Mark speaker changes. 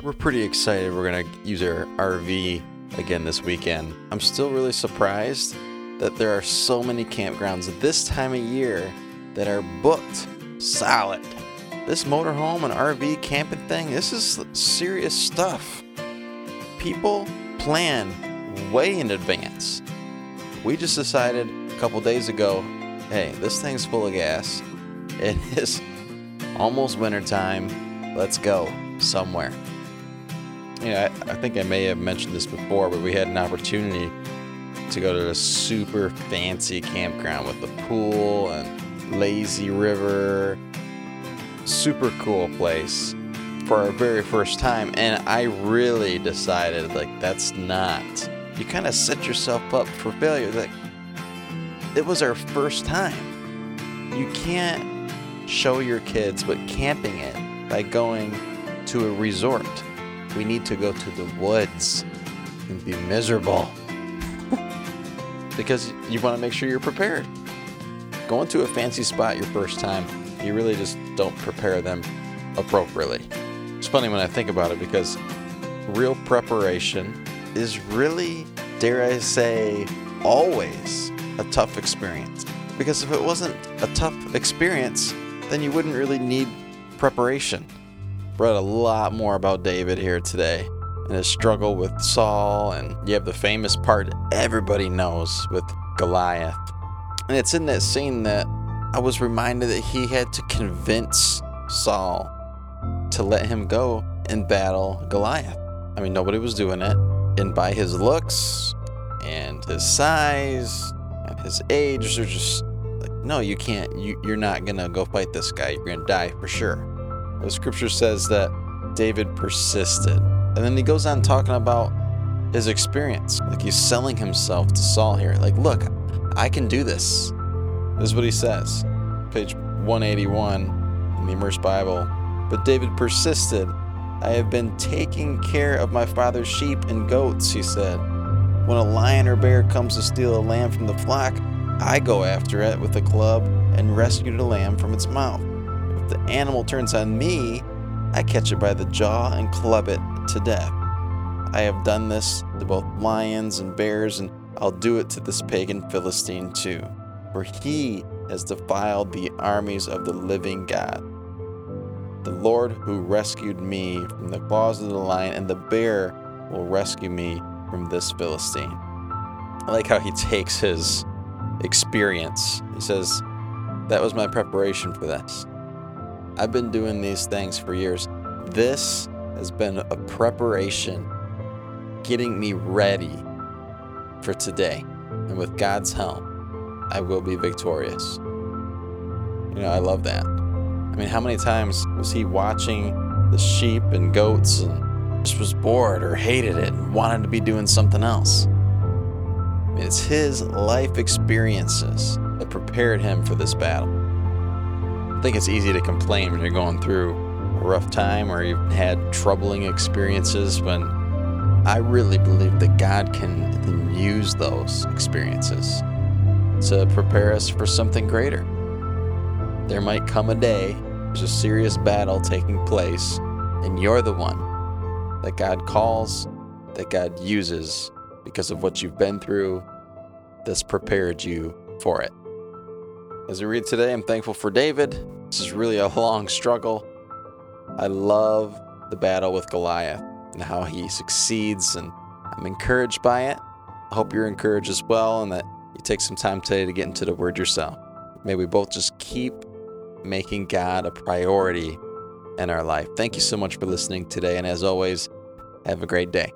Speaker 1: We're pretty excited. We're going to use our RV again this weekend. I'm still really surprised that there are so many campgrounds this time of year that are booked solid. This motorhome and RV camping thing, this is serious stuff. People plan way in advance. We just decided a couple days ago hey, this thing's full of gas. It is almost wintertime. Let's go somewhere. Yeah, I, I think I may have mentioned this before, but we had an opportunity to go to a super fancy campground with a pool and lazy river. Super cool place for our very first time. And I really decided, like, that's not. You kind of set yourself up for failure. Like, it was our first time. You can't show your kids what camping is by going to a resort. We need to go to the woods and be miserable because you want to make sure you're prepared. Going to a fancy spot your first time, you really just don't prepare them appropriately. It's funny when I think about it because real preparation is really, dare I say, always a tough experience. Because if it wasn't a tough experience, then you wouldn't really need preparation. Read a lot more about David here today and his struggle with Saul, and you have the famous part everybody knows with Goliath. And it's in that scene that I was reminded that he had to convince Saul to let him go and battle Goliath. I mean, nobody was doing it. And by his looks and his size and his age, they're just like, no, you can't. You, you're not to go fight this guy. You're to die for sure. The scripture says that David persisted. And then he goes on talking about his experience. Like he's selling himself to Saul here. Like, look, I can do this. This is what he says. Page 181 in the Immersed Bible. But David persisted. I have been taking care of my father's sheep and goats, he said. When a lion or bear comes to steal a lamb from the flock, I go after it with a club and rescue the lamb from its mouth. The animal turns on me, I catch it by the jaw and club it to death. I have done this to both lions and bears, and I'll do it to this pagan Philistine too, for he has defiled the armies of the living God. The Lord who rescued me from the claws of the lion and the bear will rescue me from this Philistine. I like how he takes his experience. He says, That was my preparation for this. I've been doing these things for years. This has been a preparation getting me ready for today. And with God's help, I will be victorious. You know, I love that. I mean, how many times was he watching the sheep and goats and just was bored or hated it and wanted to be doing something else? I mean, it's his life experiences that prepared him for this battle. I think it's easy to complain when you're going through a rough time or you've had troubling experiences when I really believe that God can use those experiences to prepare us for something greater. There might come a day, there's a serious battle taking place, and you're the one that God calls, that God uses because of what you've been through that's prepared you for it. As we read today, I'm thankful for David. This is really a long struggle. I love the battle with Goliath and how he succeeds, and I'm encouraged by it. I hope you're encouraged as well, and that you take some time today to get into the Word yourself. May we both just keep making God a priority in our life. Thank you so much for listening today, and as always, have a great day.